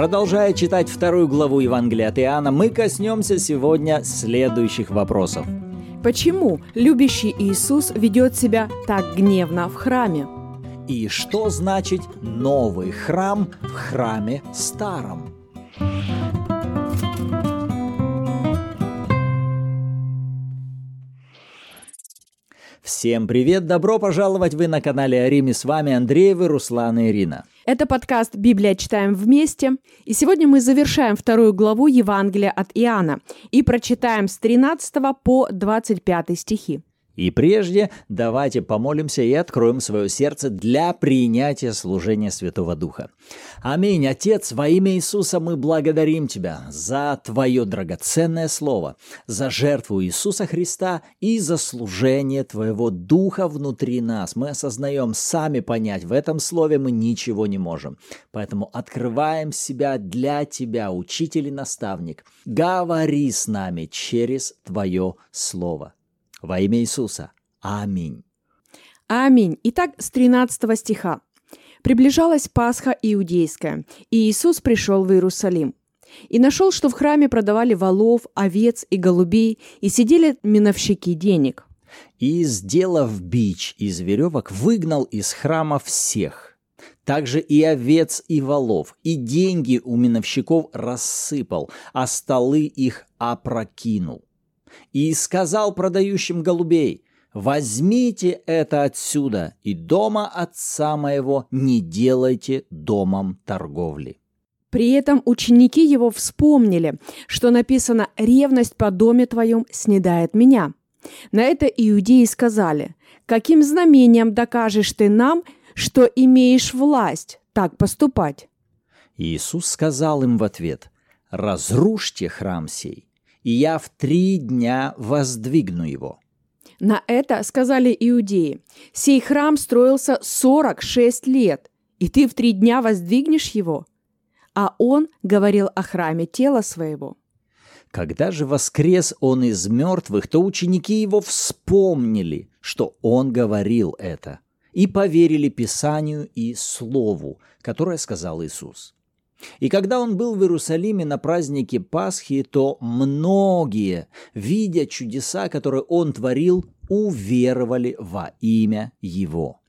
Продолжая читать вторую главу Евангелия от Иоанна, мы коснемся сегодня следующих вопросов. Почему любящий Иисус ведет себя так гневно в храме? И что значит новый храм в храме старом? Всем привет, добро пожаловать вы на канале Ариме, с вами Андреевы, Руслан и Ирина. Это подкаст «Библия. Читаем вместе». И сегодня мы завершаем вторую главу Евангелия от Иоанна и прочитаем с 13 по 25 стихи. И прежде давайте помолимся и откроем свое сердце для принятия служения Святого Духа. Аминь. Отец, во имя Иисуса мы благодарим Тебя за Твое драгоценное Слово, за жертву Иисуса Христа и за служение Твоего Духа внутри нас. Мы осознаем сами понять, в этом Слове мы ничего не можем. Поэтому открываем себя для Тебя, учитель и наставник. Говори с нами через Твое Слово. Во имя Иисуса. Аминь. Аминь. Итак, с 13 стиха. Приближалась Пасха иудейская, и Иисус пришел в Иерусалим. И нашел, что в храме продавали волов, овец и голубей, и сидели миновщики денег. И, сделав бич из веревок, выгнал из храма всех. Также и овец, и волов, и деньги у миновщиков рассыпал, а столы их опрокинул и сказал продающим голубей, «Возьмите это отсюда, и дома отца моего не делайте домом торговли». При этом ученики его вспомнили, что написано «ревность по доме твоем снедает меня». На это иудеи сказали, «Каким знамением докажешь ты нам, что имеешь власть так поступать?» Иисус сказал им в ответ, «Разрушьте храм сей, и я в три дня воздвигну его». На это сказали иудеи, «Сей храм строился сорок шесть лет, и ты в три дня воздвигнешь его?» А он говорил о храме тела своего. Когда же воскрес он из мертвых, то ученики его вспомнили, что он говорил это, и поверили Писанию и Слову, которое сказал Иисус. И когда он был в Иерусалиме на празднике Пасхи, то многие, видя чудеса, которые он творил, уверовали во имя его.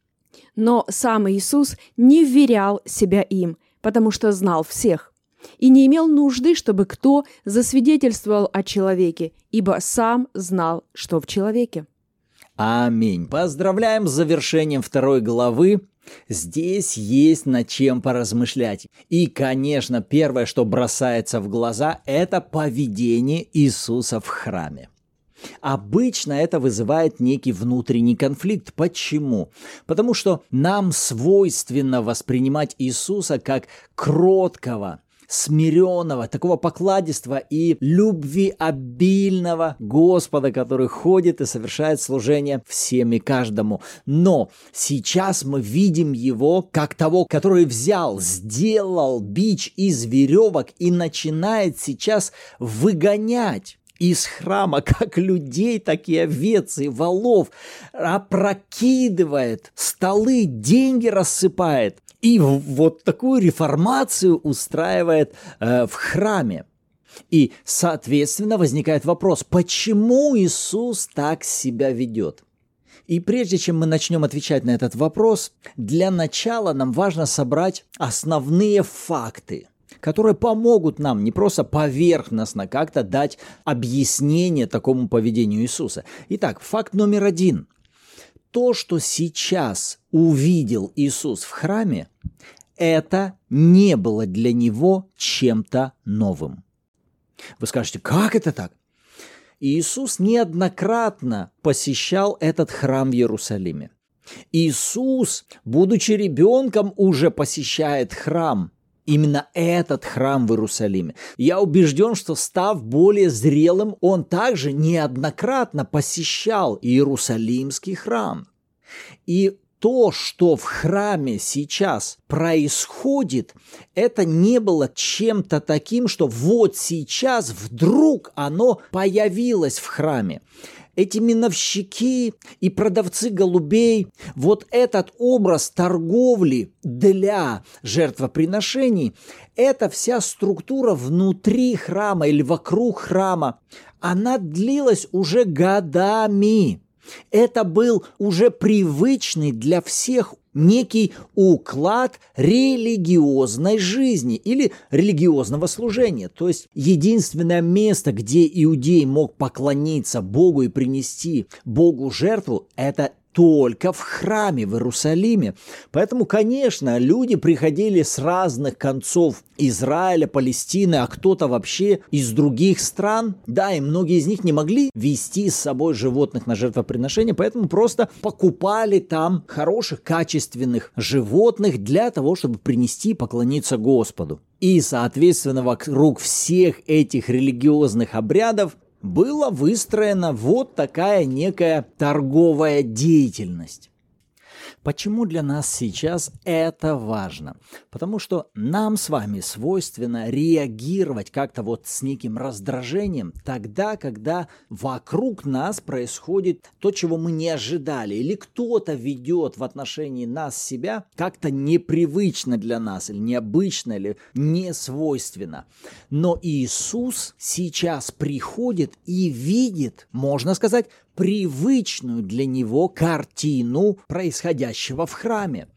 Но сам Иисус не вверял себя им, потому что знал всех, и не имел нужды, чтобы кто засвидетельствовал о человеке, ибо сам знал, что в человеке. Аминь. Поздравляем с завершением второй главы Здесь есть над чем поразмышлять. И, конечно, первое, что бросается в глаза, это поведение Иисуса в храме. Обычно это вызывает некий внутренний конфликт. Почему? Потому что нам свойственно воспринимать Иисуса как кроткого, смиренного, такого покладистого и любви обильного Господа, который ходит и совершает служение всем и каждому. Но сейчас мы видим его как того, который взял, сделал бич из веревок и начинает сейчас выгонять из храма, как людей, так и овец и волов, опрокидывает столы, деньги рассыпает. И вот такую реформацию устраивает э, в храме. И, соответственно, возникает вопрос, почему Иисус так себя ведет? И прежде чем мы начнем отвечать на этот вопрос, для начала нам важно собрать основные факты, которые помогут нам не просто поверхностно как-то дать объяснение такому поведению Иисуса. Итак, факт номер один – то, что сейчас увидел Иисус в храме, это не было для него чем-то новым. Вы скажете, как это так? Иисус неоднократно посещал этот храм в Иерусалиме. Иисус, будучи ребенком, уже посещает храм. Именно этот храм в Иерусалиме. Я убежден, что став более зрелым, он также неоднократно посещал Иерусалимский храм. И то, что в храме сейчас происходит, это не было чем-то таким, что вот сейчас вдруг оно появилось в храме эти миновщики и продавцы голубей, вот этот образ торговли для жертвоприношений, эта вся структура внутри храма или вокруг храма, она длилась уже годами. Это был уже привычный для всех некий уклад религиозной жизни или религиозного служения. То есть единственное место, где иудей мог поклониться Богу и принести Богу жертву, это только в храме в Иерусалиме. Поэтому, конечно, люди приходили с разных концов Израиля, Палестины, а кто-то вообще из других стран. Да, и многие из них не могли вести с собой животных на жертвоприношение, поэтому просто покупали там хороших, качественных животных для того, чтобы принести и поклониться Господу. И, соответственно, вокруг всех этих религиозных обрядов была выстроена вот такая некая торговая деятельность. Почему для нас сейчас это важно? Потому что нам с вами свойственно реагировать как-то вот с неким раздражением тогда, когда вокруг нас происходит то, чего мы не ожидали, или кто-то ведет в отношении нас себя как-то непривычно для нас, или необычно, или не свойственно. Но Иисус сейчас приходит и видит, можно сказать, привычную для него картину происходящего в храме.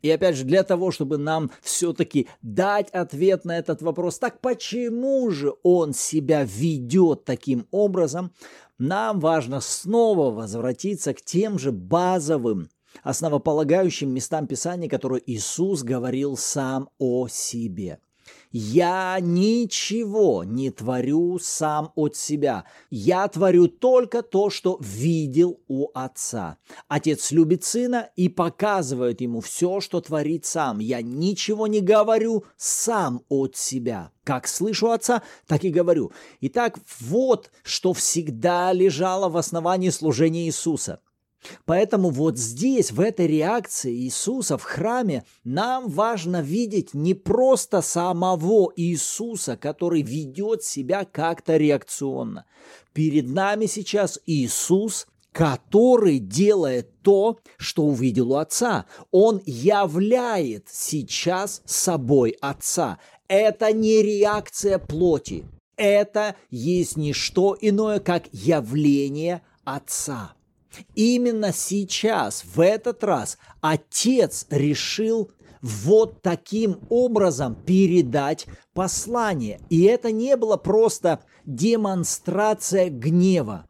И опять же, для того, чтобы нам все-таки дать ответ на этот вопрос, так почему же он себя ведет таким образом, нам важно снова возвратиться к тем же базовым, основополагающим местам Писания, которые Иисус говорил сам о себе – я ничего не творю сам от себя. Я творю только то, что видел у отца. Отец любит сына и показывает ему все, что творит сам. Я ничего не говорю сам от себя. Как слышу отца, так и говорю. Итак, вот что всегда лежало в основании служения Иисуса. Поэтому вот здесь, в этой реакции Иисуса в храме, нам важно видеть не просто самого Иисуса, который ведет себя как-то реакционно. Перед нами сейчас Иисус, который делает то, что увидел у Отца. Он являет сейчас собой Отца. Это не реакция плоти. Это есть не что иное, как явление Отца. Именно сейчас, в этот раз, отец решил вот таким образом передать послание. И это не было просто демонстрация гнева.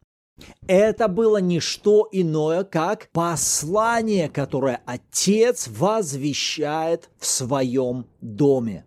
Это было не что иное, как послание, которое отец возвещает в своем доме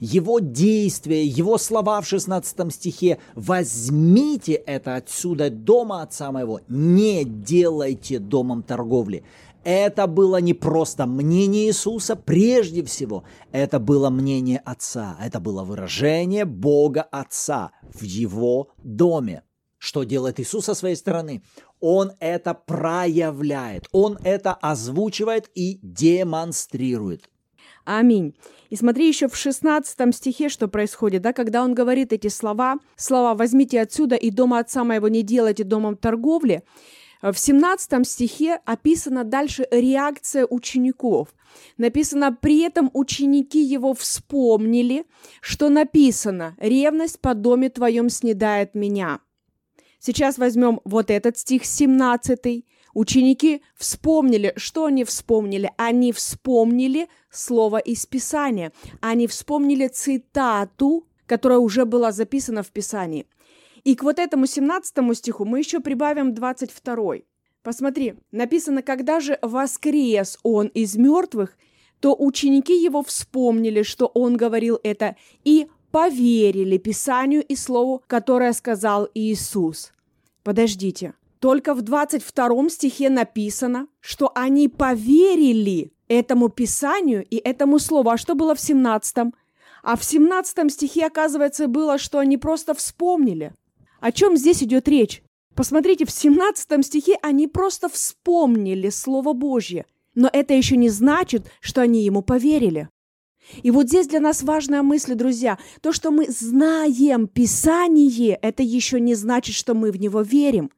его действия, его слова в 16 стихе «возьмите это отсюда, дома отца моего, не делайте домом торговли». Это было не просто мнение Иисуса, прежде всего, это было мнение Отца, это было выражение Бога Отца в Его доме. Что делает Иисус со своей стороны? Он это проявляет, Он это озвучивает и демонстрирует. Аминь. И смотри еще в 16 стихе, что происходит, да, когда он говорит эти слова, слова «возьмите отсюда и дома отца моего не делайте домом торговли», в 17 стихе описана дальше реакция учеников. Написано, при этом ученики его вспомнили, что написано «ревность по доме твоем снедает меня». Сейчас возьмем вот этот стих 17 Ученики вспомнили, что они вспомнили? Они вспомнили слово из Писания. Они вспомнили цитату, которая уже была записана в Писании. И к вот этому 17 стиху мы еще прибавим 22. Посмотри, написано, когда же воскрес он из мертвых, то ученики его вспомнили, что он говорил это, и поверили Писанию и Слову, которое сказал Иисус. Подождите, только в 22 стихе написано, что они поверили этому Писанию и этому Слову. А что было в 17? А в 17 стихе, оказывается, было, что они просто вспомнили. О чем здесь идет речь? Посмотрите, в 17 стихе они просто вспомнили Слово Божье. но это еще не значит, что они ему поверили. И вот здесь для нас важная мысль, друзья. То, что мы знаем Писание, это еще не значит, что мы в него верим.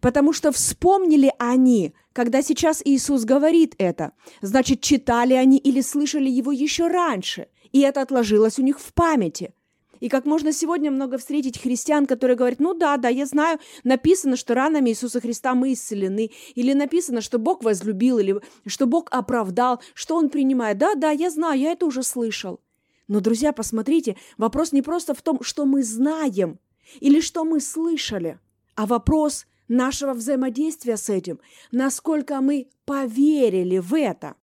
Потому что вспомнили они, когда сейчас Иисус говорит это. Значит, читали они или слышали его еще раньше. И это отложилось у них в памяти – и как можно сегодня много встретить христиан, которые говорят, ну да, да, я знаю, написано, что ранами Иисуса Христа мы исцелены, или написано, что Бог возлюбил, или что Бог оправдал, что Он принимает. Да, да, я знаю, я это уже слышал. Но, друзья, посмотрите, вопрос не просто в том, что мы знаем или что мы слышали, а вопрос нашего взаимодействия с этим, насколько мы поверили в это.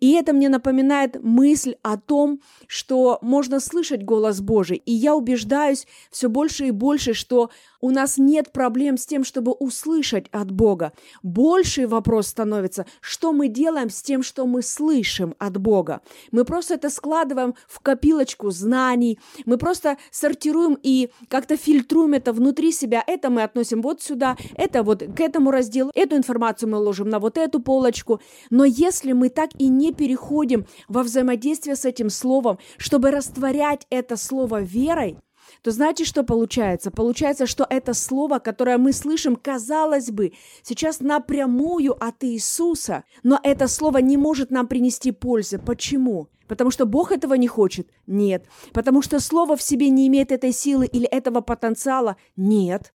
И это мне напоминает мысль о том, что можно слышать голос Божий. И я убеждаюсь все больше и больше, что у нас нет проблем с тем, чтобы услышать от Бога. Больший вопрос становится, что мы делаем с тем, что мы слышим от Бога. Мы просто это складываем в копилочку знаний, мы просто сортируем и как-то фильтруем это внутри себя. Это мы относим вот сюда, это вот к этому разделу, эту информацию мы ложим на вот эту полочку. Но если мы так и не переходим во взаимодействие с этим словом, чтобы растворять это слово верой, то знаете, что получается? Получается, что это слово, которое мы слышим, казалось бы, сейчас напрямую от Иисуса, но это слово не может нам принести пользы. Почему? Потому что Бог этого не хочет? Нет. Потому что слово в себе не имеет этой силы или этого потенциала? Нет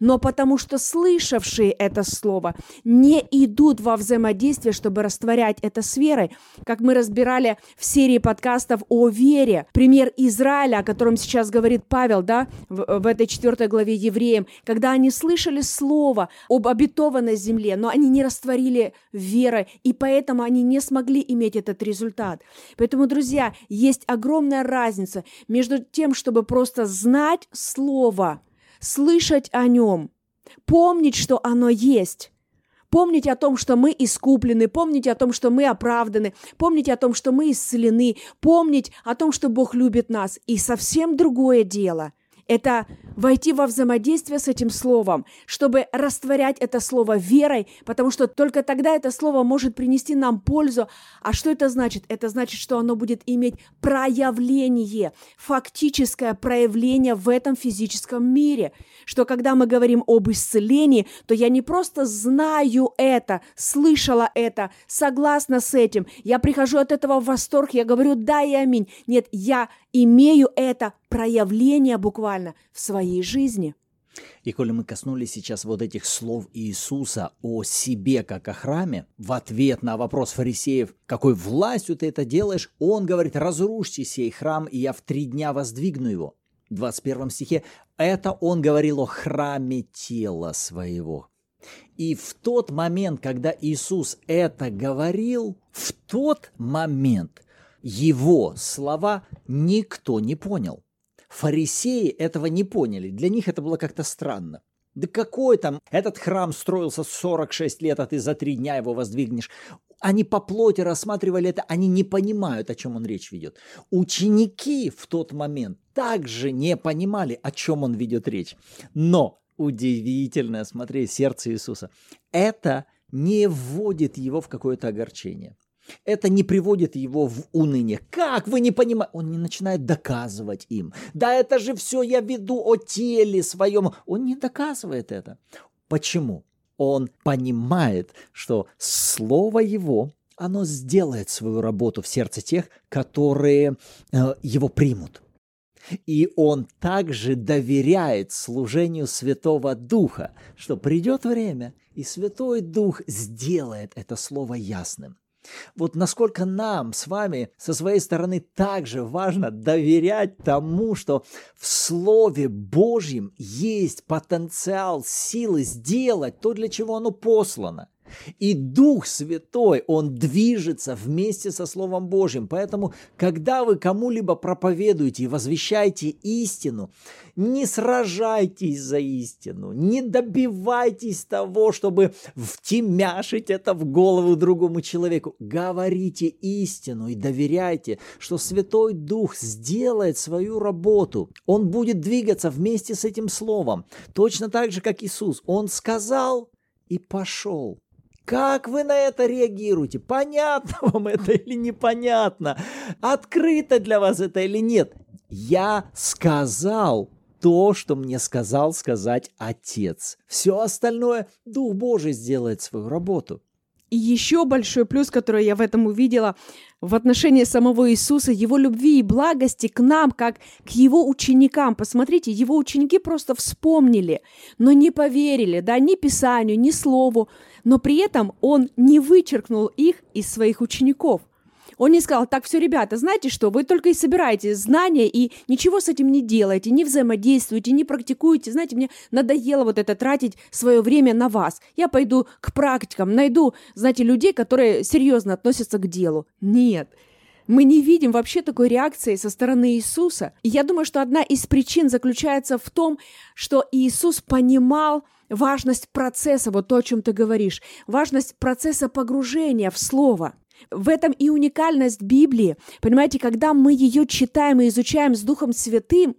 но потому что слышавшие это слово не идут во взаимодействие, чтобы растворять это с верой. Как мы разбирали в серии подкастов о вере, пример Израиля, о котором сейчас говорит Павел, да, в, в этой четвертой главе евреям, когда они слышали слово об обетованной земле, но они не растворили верой, и поэтому они не смогли иметь этот результат. Поэтому, друзья, есть огромная разница между тем, чтобы просто знать слово – слышать о нем, помнить, что оно есть, помнить о том, что мы искуплены, помнить о том, что мы оправданы, помнить о том, что мы исцелены, помнить о том, что Бог любит нас. И совсем другое дело – это войти во взаимодействие с этим словом, чтобы растворять это слово верой, потому что только тогда это слово может принести нам пользу. А что это значит? Это значит, что оно будет иметь проявление, фактическое проявление в этом физическом мире. Что когда мы говорим об исцелении, то я не просто знаю это, слышала это, согласна с этим, я прихожу от этого в восторг, я говорю да и аминь. Нет, я имею это проявление буквально в своей жизни. И коли мы коснулись сейчас вот этих слов Иисуса о себе как о храме, в ответ на вопрос фарисеев, какой властью ты это делаешь, он говорит, разрушьте сей храм, и я в три дня воздвигну его. В 21 стихе это он говорил о храме тела своего. И в тот момент, когда Иисус это говорил, в тот момент его слова никто не понял – Фарисеи этого не поняли, для них это было как-то странно. Да какой там, этот храм строился 46 лет, а ты за три дня его воздвигнешь. Они по плоти рассматривали это, они не понимают, о чем он речь ведет. Ученики в тот момент также не понимали, о чем он ведет речь. Но удивительно, смотри, сердце Иисуса, это не вводит его в какое-то огорчение. Это не приводит его в уныние. Как вы не понимаете? Он не начинает доказывать им. Да это же все я веду о теле своем. Он не доказывает это. Почему? Он понимает, что слово его, оно сделает свою работу в сердце тех, которые э, его примут. И он также доверяет служению Святого Духа, что придет время, и Святой Дух сделает это слово ясным. Вот насколько нам с вами со своей стороны также важно доверять тому, что в Слове Божьем есть потенциал силы сделать то, для чего оно послано. И Дух Святой, Он движется вместе со Словом Божьим. Поэтому, когда вы кому-либо проповедуете и возвещаете истину, не сражайтесь за истину, не добивайтесь того, чтобы втемяшить это в голову другому человеку. Говорите истину и доверяйте, что Святой Дух сделает свою работу. Он будет двигаться вместе с этим Словом. Точно так же, как Иисус. Он сказал и пошел. Как вы на это реагируете? Понятно вам это или непонятно? Открыто для вас это или нет? Я сказал то, что мне сказал сказать Отец. Все остальное Дух Божий сделает свою работу. И еще большой плюс, который я в этом увидела, в отношении самого Иисуса, его любви и благости к нам, как к его ученикам. Посмотрите, его ученики просто вспомнили, но не поверили, да, ни Писанию, ни Слову, но при этом он не вычеркнул их из своих учеников. Он не сказал, так, все, ребята, знаете что, вы только и собираете знания и ничего с этим не делаете, не взаимодействуете, не практикуете. Знаете, мне надоело вот это тратить свое время на вас. Я пойду к практикам, найду, знаете, людей, которые серьезно относятся к делу. Нет. Мы не видим вообще такой реакции со стороны Иисуса. И я думаю, что одна из причин заключается в том, что Иисус понимал, важность процесса, вот то, о чем ты говоришь, важность процесса погружения в Слово – в этом и уникальность Библии. Понимаете, когда мы ее читаем и изучаем с Духом Святым,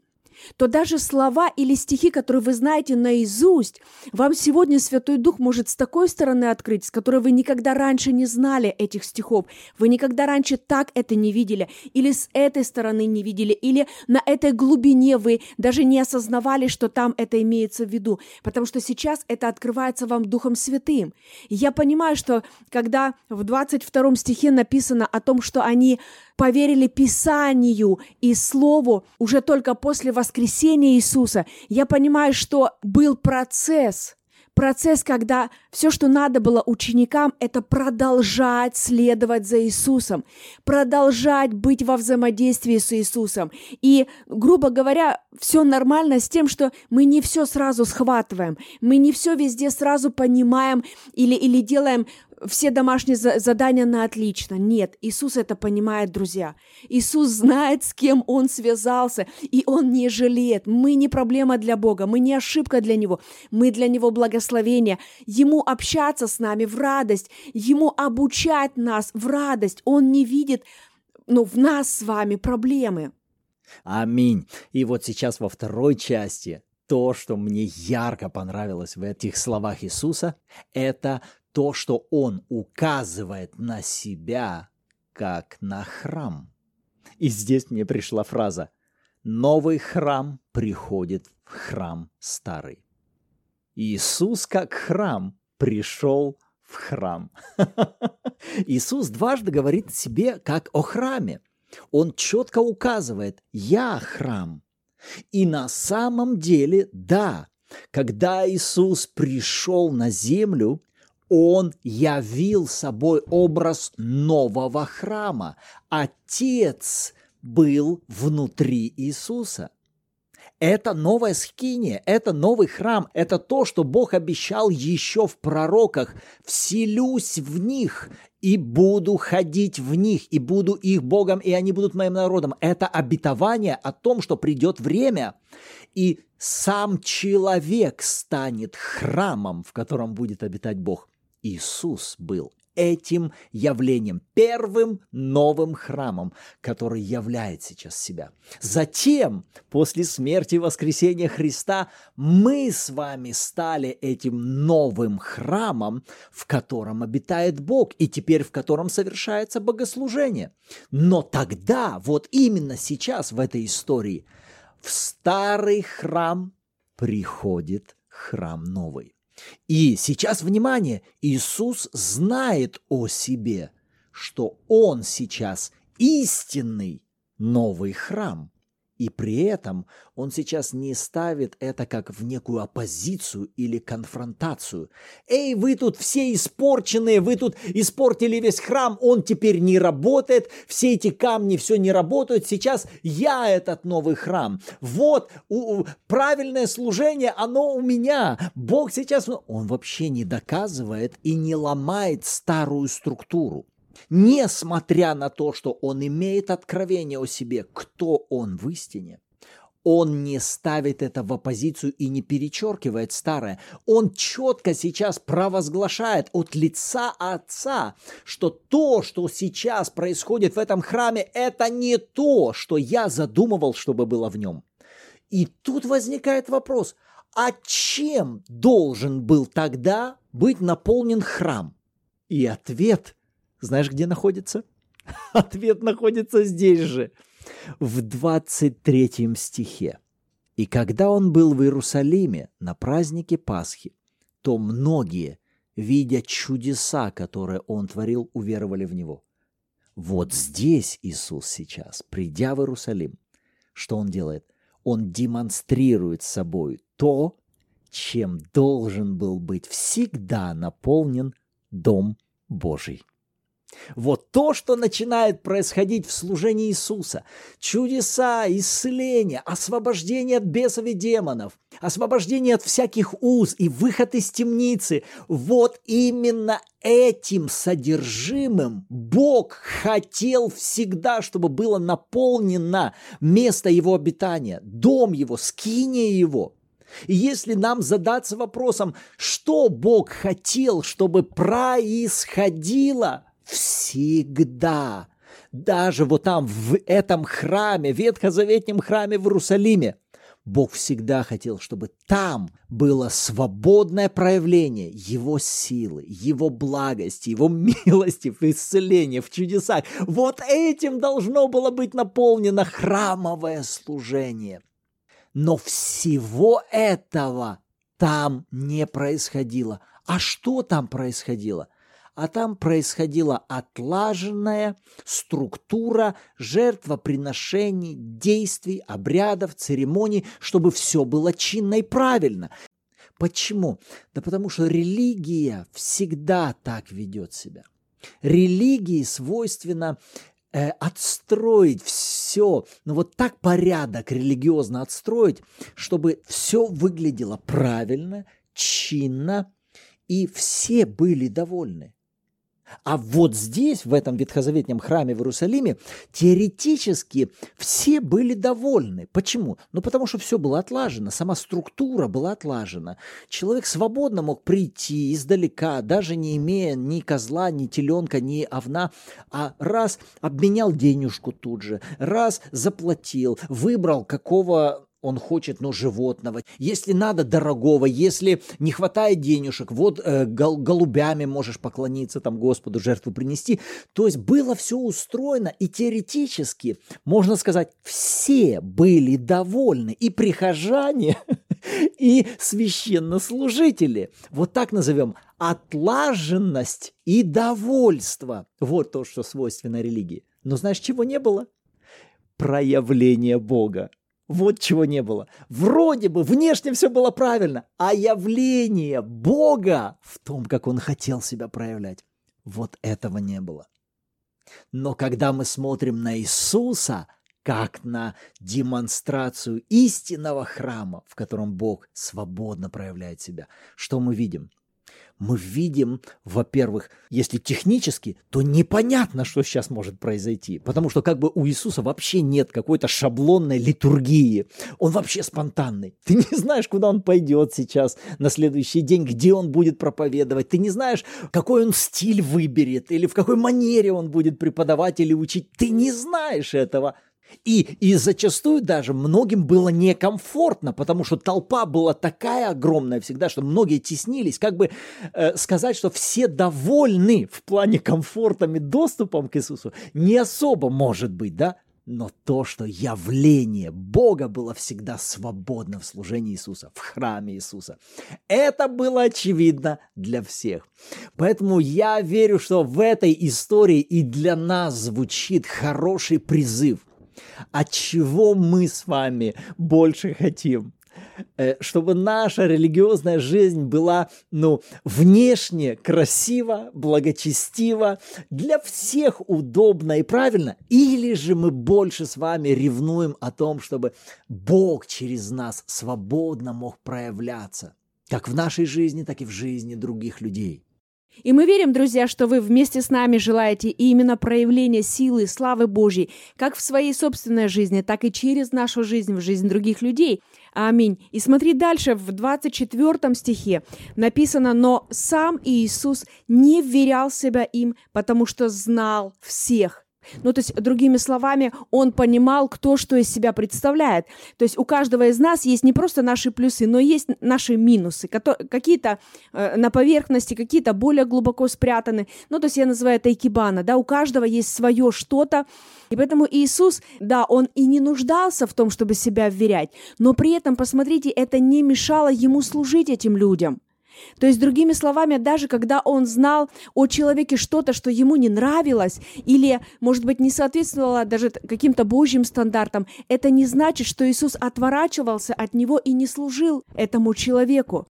то даже слова или стихи, которые вы знаете наизусть, вам сегодня Святой Дух может с такой стороны открыть, с которой вы никогда раньше не знали этих стихов, вы никогда раньше так это не видели, или с этой стороны не видели, или на этой глубине вы даже не осознавали, что там это имеется в виду, потому что сейчас это открывается вам Духом Святым. И я понимаю, что когда в 22 стихе написано о том, что они поверили Писанию и Слову уже только после воскресения Иисуса, я понимаю, что был процесс, процесс, когда все, что надо было ученикам, это продолжать следовать за Иисусом, продолжать быть во взаимодействии с Иисусом. И, грубо говоря, все нормально с тем, что мы не все сразу схватываем, мы не все везде сразу понимаем или, или делаем все домашние задания на отлично. Нет, Иисус это понимает, друзья. Иисус знает, с кем Он связался, и Он не жалеет. Мы не проблема для Бога, мы не ошибка для Него, мы для Него благословение. Ему общаться с нами в радость, Ему обучать нас в радость. Он не видит ну, в нас с вами проблемы. Аминь. И вот сейчас во второй части то, что мне ярко понравилось в этих словах Иисуса, это то, что он указывает на себя, как на храм. И здесь мне пришла фраза «Новый храм приходит в храм старый». Иисус как храм пришел в храм. Иисус дважды говорит о себе как о храме. Он четко указывает «Я храм». И на самом деле, да, когда Иисус пришел на землю, он явил собой образ нового храма. Отец был внутри Иисуса. Это новая скиния, это новый храм, это то, что Бог обещал еще в пророках. «Вселюсь в них и буду ходить в них, и буду их Богом, и они будут моим народом». Это обетование о том, что придет время, и сам человек станет храмом, в котором будет обитать Бог. Иисус был этим явлением, первым новым храмом, который являет сейчас себя. Затем, после смерти и воскресения Христа, мы с вами стали этим новым храмом, в котором обитает Бог и теперь в котором совершается богослужение. Но тогда, вот именно сейчас в этой истории, в старый храм приходит храм новый. И сейчас, внимание, Иисус знает о себе, что Он сейчас истинный новый храм. И при этом он сейчас не ставит это как в некую оппозицию или конфронтацию. Эй, вы тут все испорченные, вы тут испортили весь храм, он теперь не работает, все эти камни все не работают, сейчас я этот новый храм. Вот, у, у, правильное служение, оно у меня. Бог сейчас, он вообще не доказывает и не ломает старую структуру несмотря на то, что он имеет откровение о себе, кто он в истине, он не ставит это в оппозицию и не перечеркивает старое. Он четко сейчас провозглашает от лица Отца, что то, что сейчас происходит в этом храме, это не то, что я задумывал, чтобы было в нем. И тут возникает вопрос, а чем должен был тогда быть наполнен храм? И ответ, знаешь, где находится? Ответ находится здесь же, в 23 стихе. «И когда он был в Иерусалиме на празднике Пасхи, то многие, видя чудеса, которые он творил, уверовали в него». Вот здесь Иисус сейчас, придя в Иерусалим, что он делает? Он демонстрирует собой то, чем должен был быть всегда наполнен Дом Божий. Вот то, что начинает происходить в служении Иисуса. Чудеса, исцеление, освобождение от бесов и демонов, освобождение от всяких уз и выход из темницы. Вот именно этим содержимым Бог хотел всегда, чтобы было наполнено место Его обитания, дом Его, скиния Его – и если нам задаться вопросом, что Бог хотел, чтобы происходило всегда, даже вот там, в этом храме, ветхозаветнем храме в Иерусалиме, Бог всегда хотел, чтобы там было свободное проявление Его силы, Его благости, Его милости в исцелении, в чудесах. Вот этим должно было быть наполнено храмовое служение – но всего этого там не происходило. А что там происходило? А там происходила отлаженная структура жертвоприношений, действий, обрядов, церемоний, чтобы все было чинно и правильно. Почему? Да потому что религия всегда так ведет себя. Религии свойственно э, отстроить все, ну вот так порядок религиозно отстроить, чтобы все выглядело правильно, чинно, и все были довольны. А вот здесь, в этом ветхозаветнем храме в Иерусалиме, теоретически все были довольны. Почему? Ну, потому что все было отлажено, сама структура была отлажена. Человек свободно мог прийти издалека, даже не имея ни козла, ни теленка, ни овна, а раз обменял денежку тут же, раз заплатил, выбрал, какого он хочет, ну, животного. Если надо, дорогого. Если не хватает денежек, вот э, гол- голубями можешь поклониться там Господу, жертву принести. То есть было все устроено, и теоретически, можно сказать, все были довольны. И прихожане, и священнослужители. Вот так назовем отлаженность и довольство. Вот то, что свойственно религии. Но знаешь, чего не было? Проявление Бога. Вот чего не было. Вроде бы внешне все было правильно, а явление Бога в том, как Он хотел себя проявлять, вот этого не было. Но когда мы смотрим на Иисуса, как на демонстрацию истинного храма, в котором Бог свободно проявляет себя, что мы видим – мы видим, во-первых, если технически, то непонятно, что сейчас может произойти. Потому что как бы у Иисуса вообще нет какой-то шаблонной литургии. Он вообще спонтанный. Ты не знаешь, куда он пойдет сейчас на следующий день, где он будет проповедовать. Ты не знаешь, какой он стиль выберет или в какой манере он будет преподавать или учить. Ты не знаешь этого. И, и зачастую даже многим было некомфортно, потому что толпа была такая огромная всегда, что многие теснились. Как бы э, сказать, что все довольны в плане комфортом и доступом к Иисусу, не особо может быть, да? Но то, что явление Бога было всегда свободно в служении Иисуса, в храме Иисуса, это было очевидно для всех. Поэтому я верю, что в этой истории и для нас звучит хороший призыв – от чего мы с вами больше хотим? Э, чтобы наша религиозная жизнь была, ну, внешне красиво, благочестиво, для всех удобно и правильно, или же мы больше с вами ревнуем о том, чтобы Бог через нас свободно мог проявляться, как в нашей жизни, так и в жизни других людей. И мы верим, друзья, что вы вместе с нами желаете именно проявления силы, славы Божьей, как в своей собственной жизни, так и через нашу жизнь, в жизнь других людей. Аминь. И смотри дальше, в 24 стихе написано, «Но сам Иисус не вверял себя им, потому что знал всех, Ну, то есть, другими словами, он понимал, кто что из себя представляет. То есть у каждого из нас есть не просто наши плюсы, но есть наши минусы. Какие-то э, на поверхности, какие-то более глубоко спрятаны. Ну, то есть я называю это икебана, да, у каждого есть свое что-то. И поэтому Иисус, да, он и не нуждался в том, чтобы себя вверять, но при этом, посмотрите, это не мешало ему служить этим людям. То есть, другими словами, даже когда он знал о человеке что-то, что ему не нравилось, или, может быть, не соответствовало даже каким-то Божьим стандартам, это не значит, что Иисус отворачивался от него и не служил этому человеку.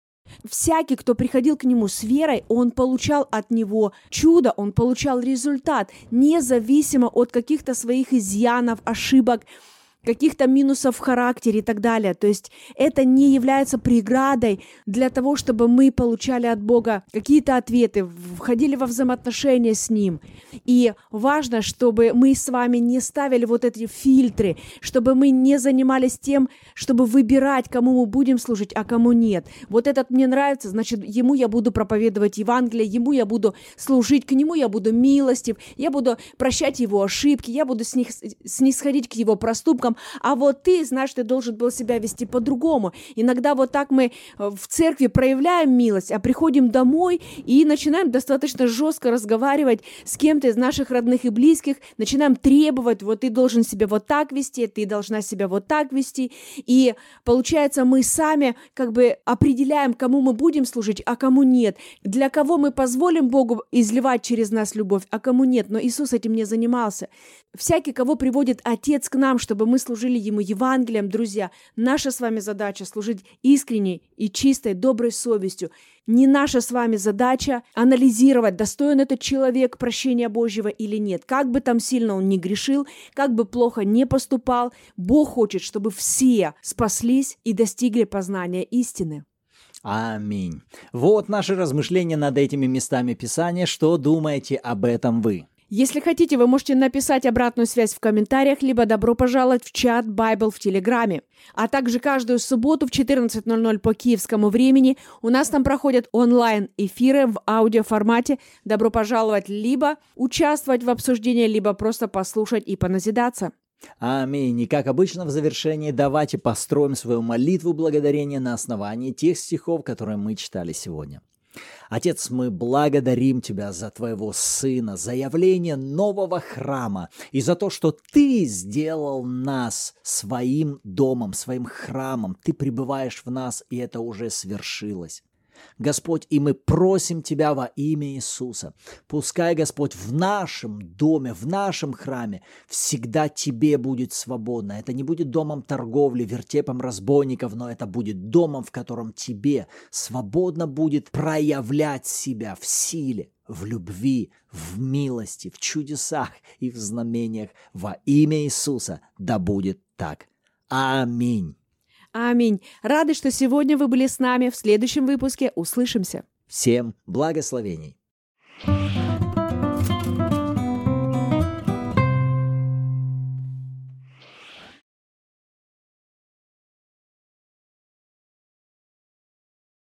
Всякий, кто приходил к нему с верой, он получал от него чудо, он получал результат, независимо от каких-то своих изъянов, ошибок, каких-то минусов в характере и так далее. То есть это не является преградой для того, чтобы мы получали от Бога какие-то ответы, входили во взаимоотношения с Ним. И важно, чтобы мы с вами не ставили вот эти фильтры, чтобы мы не занимались тем, чтобы выбирать, кому мы будем служить, а кому нет. Вот этот мне нравится, значит, ему я буду проповедовать Евангелие, ему я буду служить, к нему я буду милостив, я буду прощать его ошибки, я буду снисходить к его проступкам, Богом, а вот ты, знаешь, ты должен был себя вести по-другому. Иногда вот так мы э, в церкви проявляем милость, а приходим домой и начинаем достаточно жестко разговаривать с кем-то из наших родных и близких, начинаем требовать, вот ты должен себя вот так вести, ты должна себя вот так вести. И получается, мы сами как бы определяем, кому мы будем служить, а кому нет. Для кого мы позволим Богу изливать через нас любовь, а кому нет. Но Иисус этим не занимался. Всякий, кого приводит Отец к нам, чтобы мы служили Ему Евангелием, друзья, наша с вами задача служить искренней и чистой, доброй совестью. Не наша с вами задача анализировать, достоин этот человек прощения Божьего или нет. Как бы там сильно он ни грешил, как бы плохо не поступал, Бог хочет, чтобы все спаслись и достигли познания истины. Аминь. Вот наши размышления над этими местами Писания. Что думаете об этом вы? Если хотите, вы можете написать обратную связь в комментариях, либо добро пожаловать в чат Bible в Телеграме. А также каждую субботу в 14.00 по киевскому времени у нас там проходят онлайн-эфиры в аудиоформате. Добро пожаловать либо участвовать в обсуждении, либо просто послушать и поназидаться. Аминь. И как обычно в завершении давайте построим свою молитву благодарения на основании тех стихов, которые мы читали сегодня. Отец, мы благодарим Тебя за Твоего Сына, за явление нового храма и за то, что Ты сделал нас своим домом, своим храмом. Ты пребываешь в нас, и это уже свершилось. Господь, и мы просим Тебя во имя Иисуса. Пускай, Господь, в нашем доме, в нашем храме всегда Тебе будет свободно. Это не будет домом торговли, вертепом разбойников, но это будет домом, в котором Тебе свободно будет проявлять себя в силе, в любви, в милости, в чудесах и в знамениях во имя Иисуса. Да будет так. Аминь. Аминь. Рады, что сегодня вы были с нами. В следующем выпуске услышимся. Всем благословений.